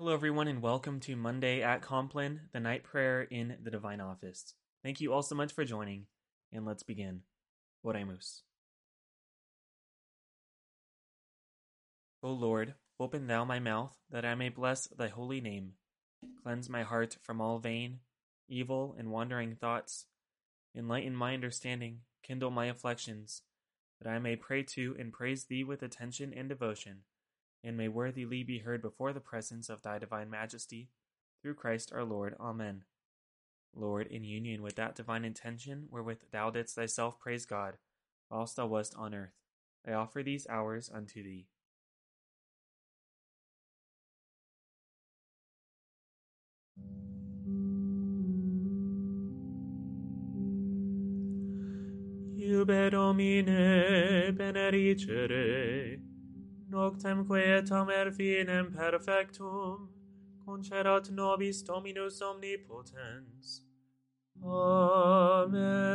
Hello, everyone, and welcome to Monday at Compline, the night prayer in the Divine Office. Thank you all so much for joining, and let's begin. Oremus. O Lord, open thou my mouth, that I may bless thy holy name. Cleanse my heart from all vain, evil, and wandering thoughts. Enlighten my understanding, kindle my afflictions, that I may pray to and praise thee with attention and devotion and may worthily be heard before the presence of thy divine majesty, through Christ our Lord. Amen. Lord, in union with that divine intention wherewith thou didst thyself praise God, whilst thou wast on earth, I offer these hours unto thee. Domine benedicere, noctem quietam er finem perfectum, concerat nobis Dominus omnipotens. Amen.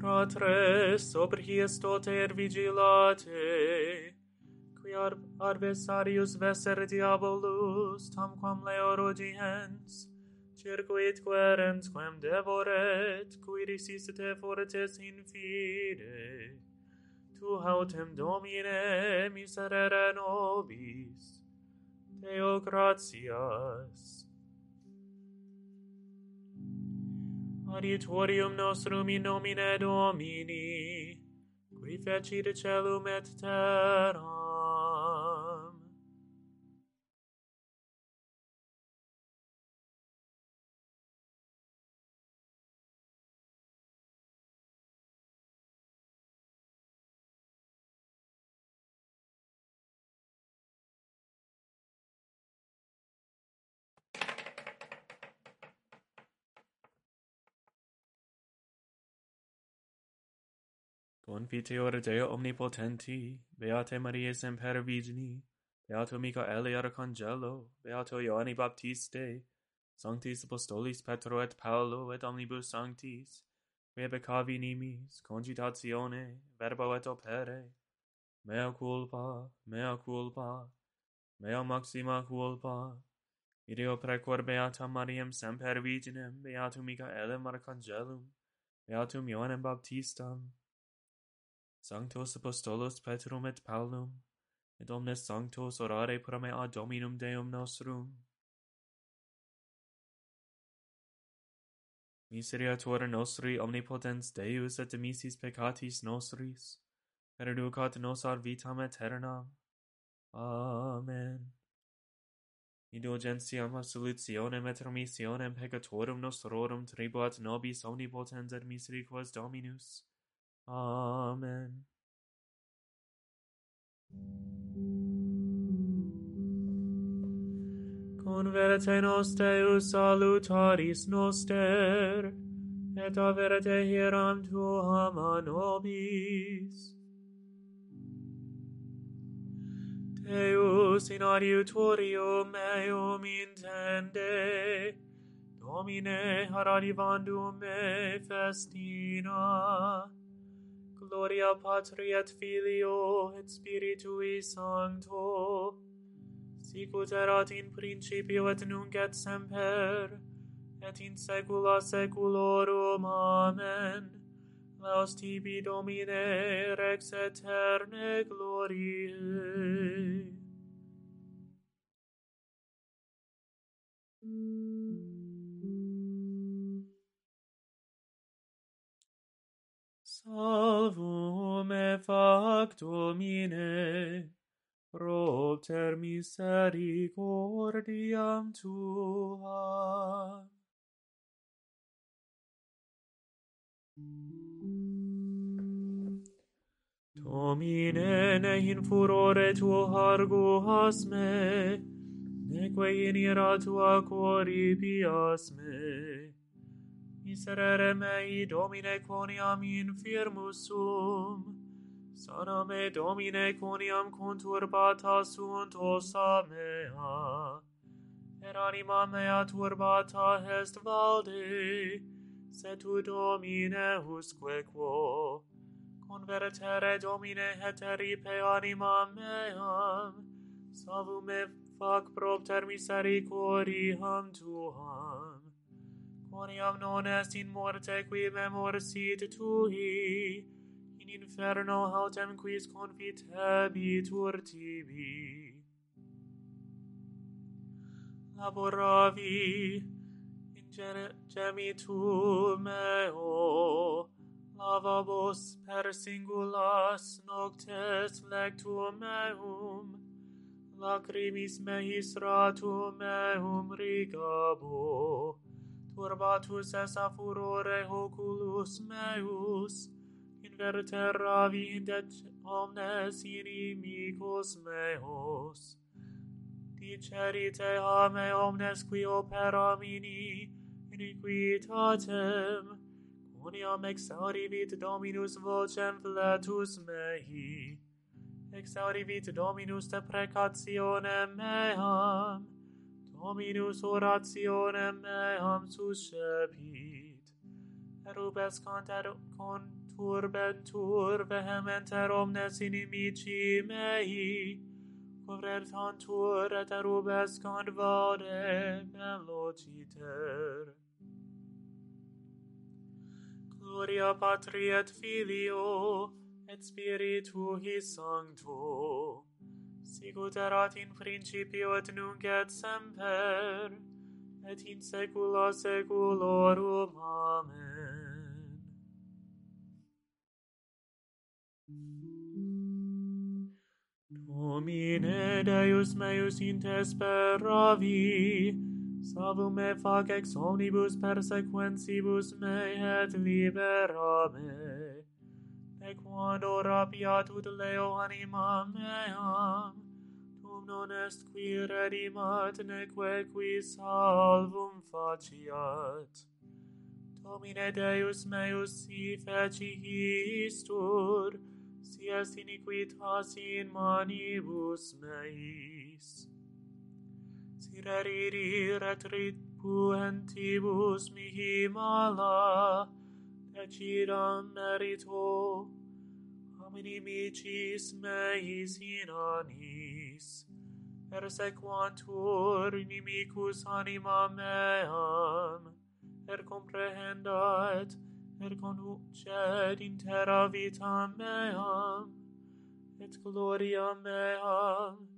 Fratres, sobriestoter vigilate, qui adversarius vesser diabolus, tamquam leor audiens, circuit querens quem devoret, qui risiste te fortes in fide. Tu hautem Domine miserere nobis, Deo gratias. Adiutorium nostrum in nomine Domini, qui fecit celum et terram, Confiteor Deo omnipotenti, Beate Maria semper Virgini, Beato Michaeli Arcangelo, Beato Ioanni Baptiste, Sanctis Apostolis Petro et Paolo et omnibus sanctis, quae beccavi nimis, cogitatione, verbo et opere, mea culpa, mea culpa, mea maxima culpa, ideo precor Beata Mariam semper Virginem, Beatum Michaelem Arcangelum, Beatum Ioannem Baptistam, Sanctos Apostolos Petrum et Paulum, et omnes sanctos orare pro mea Dominum Deum nostrum. Miseriator nostri omnipotens Deus et dimissis peccatis nostris, perducat nos ad vitam aeternam. Amen. Indulgentiam absolutionem et remissionem peccatorum nostrorum tribuat nobis omnipotens et misericordias Dominus, Amen. Converte nos Deus salutaris noster, et averte hieram tuam a nobis. Deus in adiutorium meum intende, Domine ad adivandum me festina gloria Patri et Filio et Spiritui Sancto, sicut erat in principio et nunc et semper, et in saecula saeculorum. Amen. Laus tibi, Domine, rex aeterne gloriae. Mm. Salvum me facto mine, propter misericordiam tuam. Domine, ne in furore tuo arguas me, neque in ira tua coripias me, Miserere mei, Domine, quoniam infirmus sum, Sana me, Domine, quoniam conturbata sunt ossa mea, Et anima mea turbata est valde, se tu, Domine, usque quo, convertere, Domine, heteripe anima meam, salvu me fac propter misericordiam tuam, Moriam non est in morte qui memorsit tui, in inferno autem quis confitebitur tibi. Laboravi in gem gemitu meo, lavabos per singulas noctes lectum meum, lacrimis meis ratum meum rigabo, Urbatus a furore oculus meus, invertera videt omnes inimicus meos. Dicerite a me omnes qui opera mini iniquitatem, quoniam exaurivit Dominus vocem fletus mei. Exaurivit Dominus deprecationem meam, Dominus orationem meam suscepit. Erubes conter conturbentur vehementer omnes inimici mei, convertantur et erubes convade velociter. Gloria Patri et Filio et Spiritui Sancto, sicut erat in principio et nunc et semper, et in saecula saeculorum. Amen. Domine Deus meus intesperavi, salvum me fac ex omnibus persequentibus me et libera me. E quando rapiat ut leo anima meam, salvum non est qui redimat, neque qui salvum faciat. Domine Deus meus si feci histur, si est iniquitas in manibus meis. Si reriri retrit puentibus mihi mala, decidam merito, homini micis meis in anis. Persequantur inimicus anima meam, er comprehendat, er conducet in terra vita meam, et gloria meam,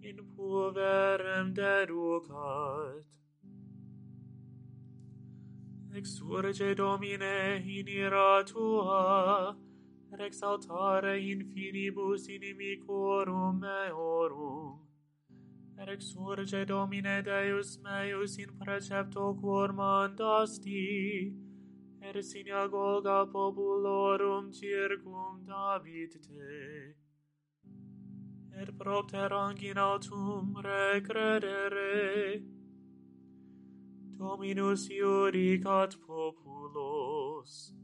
in puverem deducat. Exurge Domine in ira tua, et exaltare infinibus inimicorum meorum, Rex exurge Domine Deus meus in precepto quor mandasti, et synagoga populorum circum David te. Et propter anginatum recredere, Dominus iuricat populos,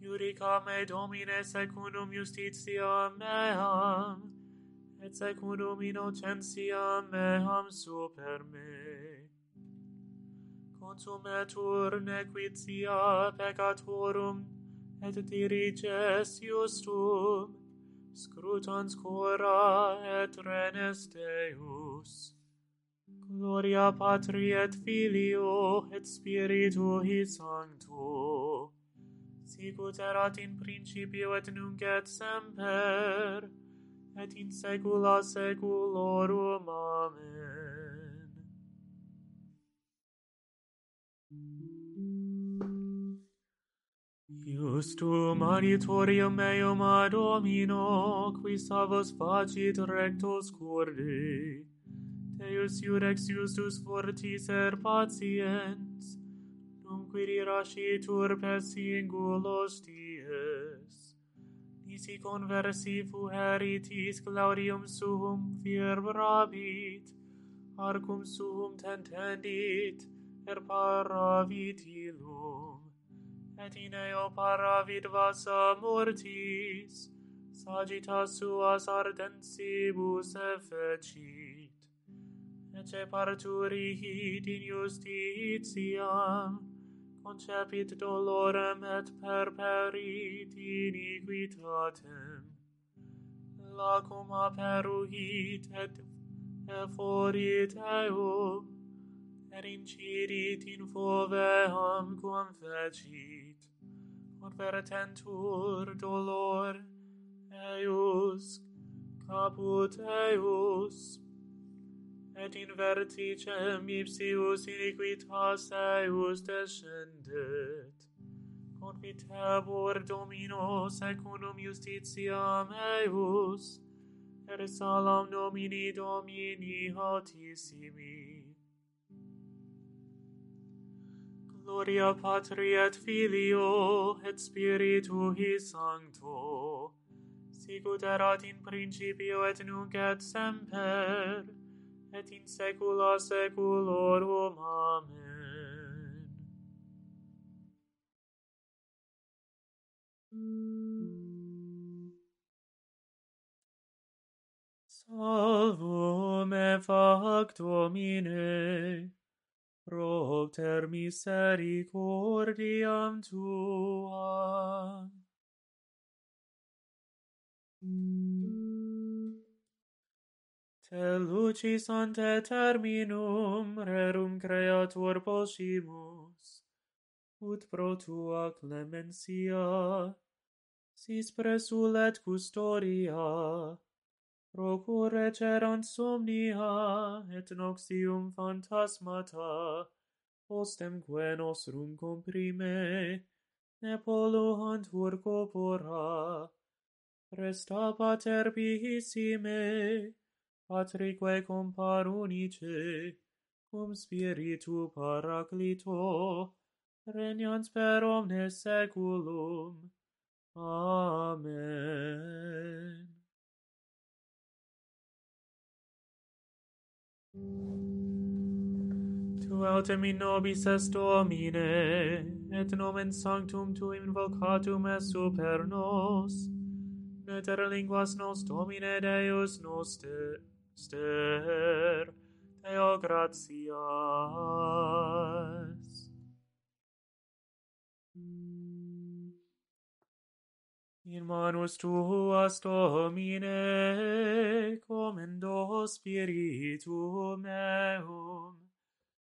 iurica me Domine secundum justitia meam, et secundum innocentiam meam super me. Consumetur nequitia peccatorum, et diriges justum, scrutans cora et renes Deus. Gloria Patri et Filio et Spiritui Sancto, sicut erat in principio et nunc et semper, et in saecula saeculorum. Amen. Iustum adiutorium meum ad Domino, qui salvos facit rectos curdi, Deus iurex justus fortis er patiens, num quid rascitur per singulos dies, nisi conversi fuheritis claudium suum virbrabit, arcum suum tentendit, er paravit ilum, et in eo paravit vasa mortis, sagitas suas ardensibus effecit, ece parturihit in justitiam, concepit dolorem et perperit iniquitatem. Lacum aperuit et eforit eum, et incidit in foveam quam fecit. Convertentur dolor eius, caput eius, et in verticem ipsius iniquitas eius descendet. Confitebur Domino secundum justitiam eius, et salam Domini Domini altissimi. Gloria Patri et Filio et Spiritui Sancto, sicut erat in principio et nunc et semper, et in saecula saeculorum. Amen. Salvum me fac Domine, propter misericordiam tuam. Mm. Te lucis ante terminum rerum creator possimus, ut pro tua clemencia, sis presulet custodia, procure cerant somnia, et noxium fantasmata, postemque nostrum comprime, ne poluantur corpora, resta pater pihissime, patrique cum parunice, cum spiritu paraclito, regnans per omnes seculum. Amen. Tu autem in nobis est Domine, et nomen sanctum tu invocatum est super nos, Neter linguas nos Domine Deus noster, ster Deo gratias. In manus tuas Domine comendo spiritum meum.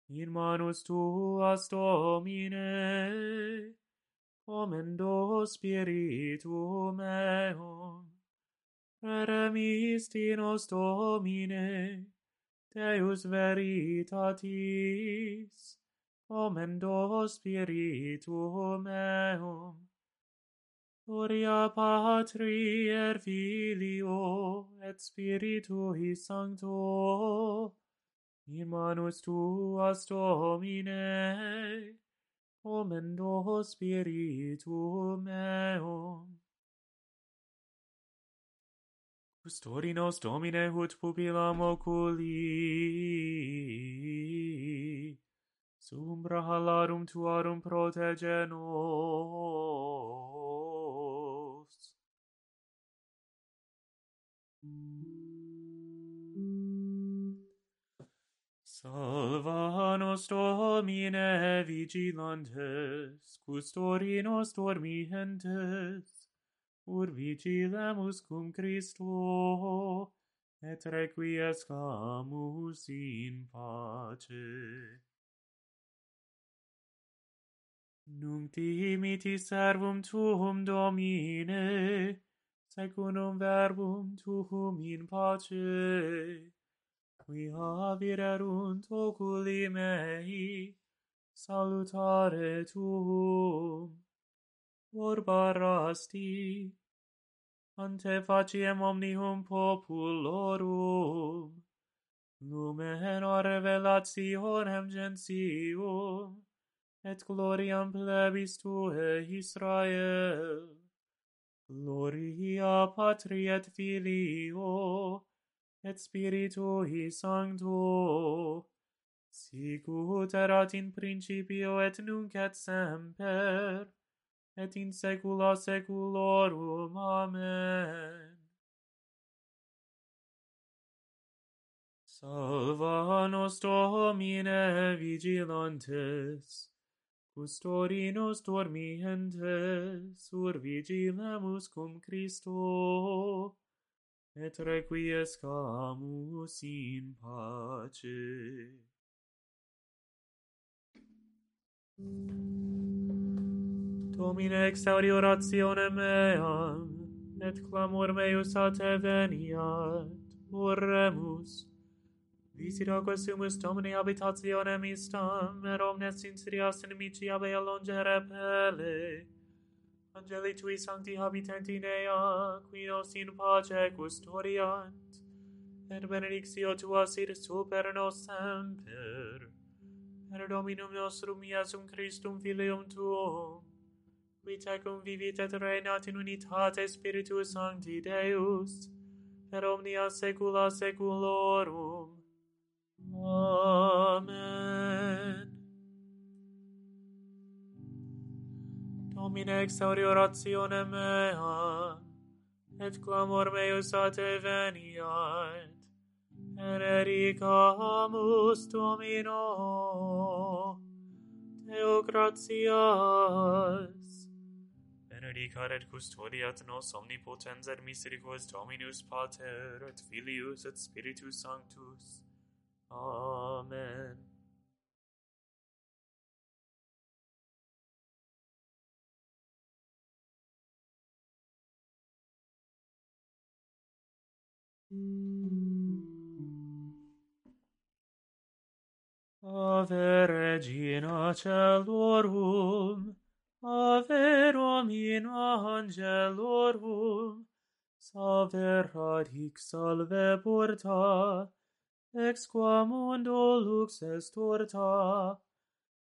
In manus tuas Domine comendo spiritum meum. Peremisti nos Domine, Deus veritatis, omendo spiritu meum. Gloria Patri et Filio et Spiritui Sancto, in manus tuas Domine, omendo spiritu meum. Custodi nos Domine ut pupillam oculi. Sumbra halarum tuarum protege nos. Salva nos Domine vigilantes, custodi nos dormientes, ur vigilamus cum Christo, et requiescamus in pace. Nunc dimiti servum tuum Domine, secundum verbum tuum in pace. Qui avirerunt oculi mei, salutare tuum orba rasti, ante faciem omnium populorum, lumeno revelationem gentium, et gloriam plebis tue Israel. Gloria Patri et Filio, et Spiritui Sancto, sicut erat in principio et nunc et semper, et in saecula saeculorum. Amen. Salva nos Domine vigilantes, custodinos dormientes, urvigilemus cum Christo, et requiescamus in pace. Domine exaudi orationem meam, et clamor meus a te veniat, oremus. Visit aqua sumus Domine habitationem istam, et omnes insidias inimici abe allongere repele. Angeli tui sancti habitant in ea, qui nos in pace custodiant, et benedictio tua sit super nos semper. Per Dominum nostrum Iesum Christum Filium Tuum, tecum vivit et reinat in unitate Spiritus Sancti Deus, per omnia saecula saeculorum. Amen. Domine exauri orationem mea, et clamor meus a te veniat, eredicamus Domino, Deo gratias care custodiat nos omnipotens et misericors Dominus Pater et Filius et Spiritus Sanctus. Amen. Ave Regina Celorum, Ave in angelorum, salve hic salve porta, ex qua mundo lux est torta,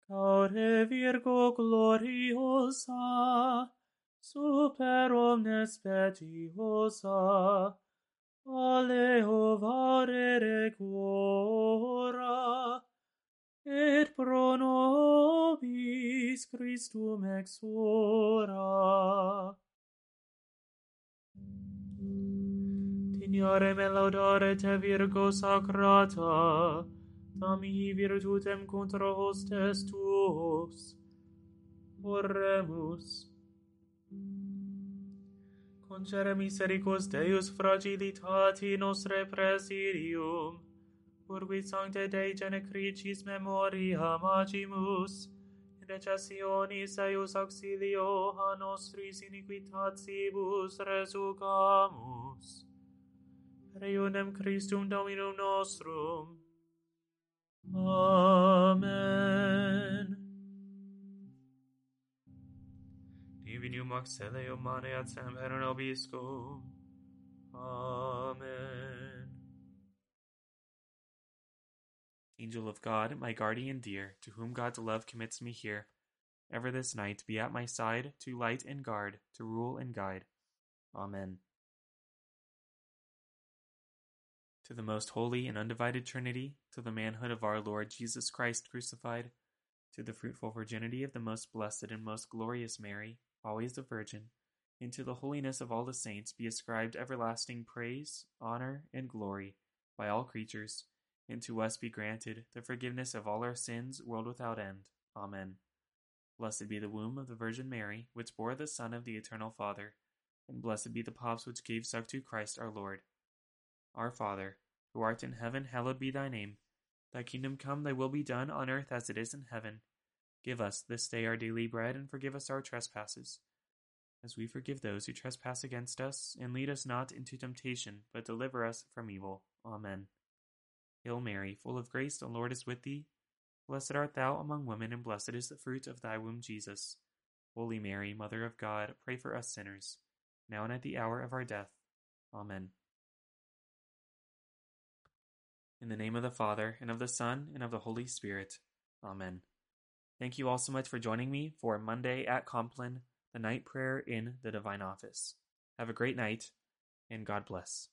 caure virgo gloriosa, super omnes petiosa, aleo varere quora. Christum exora. Signore me laudare te virgo sacrata, tam hi virtutem contra hostes tuos. Oremus. Concere misericors Deus fragilitati nostre presidium, urbi sancte Dei genecricis memoria magimus, in decessionis eius auxilio a nostris iniquitatibus resucamus. Reionem Christum Dominum nostrum. Amen. Divinium auxilio mane ad semper nobiscum. Amen. Angel of God, my guardian dear, to whom God's love commits me here, ever this night be at my side, to light and guard, to rule and guide. Amen. To the most holy and undivided Trinity, to the manhood of our Lord Jesus Christ crucified, to the fruitful virginity of the most blessed and most glorious Mary, always a virgin, and to the holiness of all the saints be ascribed everlasting praise, honor, and glory by all creatures and to us be granted the forgiveness of all our sins, world without end. Amen. Blessed be the womb of the Virgin Mary, which bore the Son of the Eternal Father, and blessed be the paps which gave suck to Christ our Lord. Our Father, who art in heaven, hallowed be thy name. Thy kingdom come, thy will be done, on earth as it is in heaven. Give us this day our daily bread, and forgive us our trespasses, as we forgive those who trespass against us, and lead us not into temptation, but deliver us from evil. Amen. Hail Mary, full of grace, the Lord is with thee. Blessed art thou among women, and blessed is the fruit of thy womb, Jesus. Holy Mary, Mother of God, pray for us sinners, now and at the hour of our death. Amen. In the name of the Father, and of the Son, and of the Holy Spirit. Amen. Thank you all so much for joining me for Monday at Compline, the night prayer in the Divine Office. Have a great night, and God bless.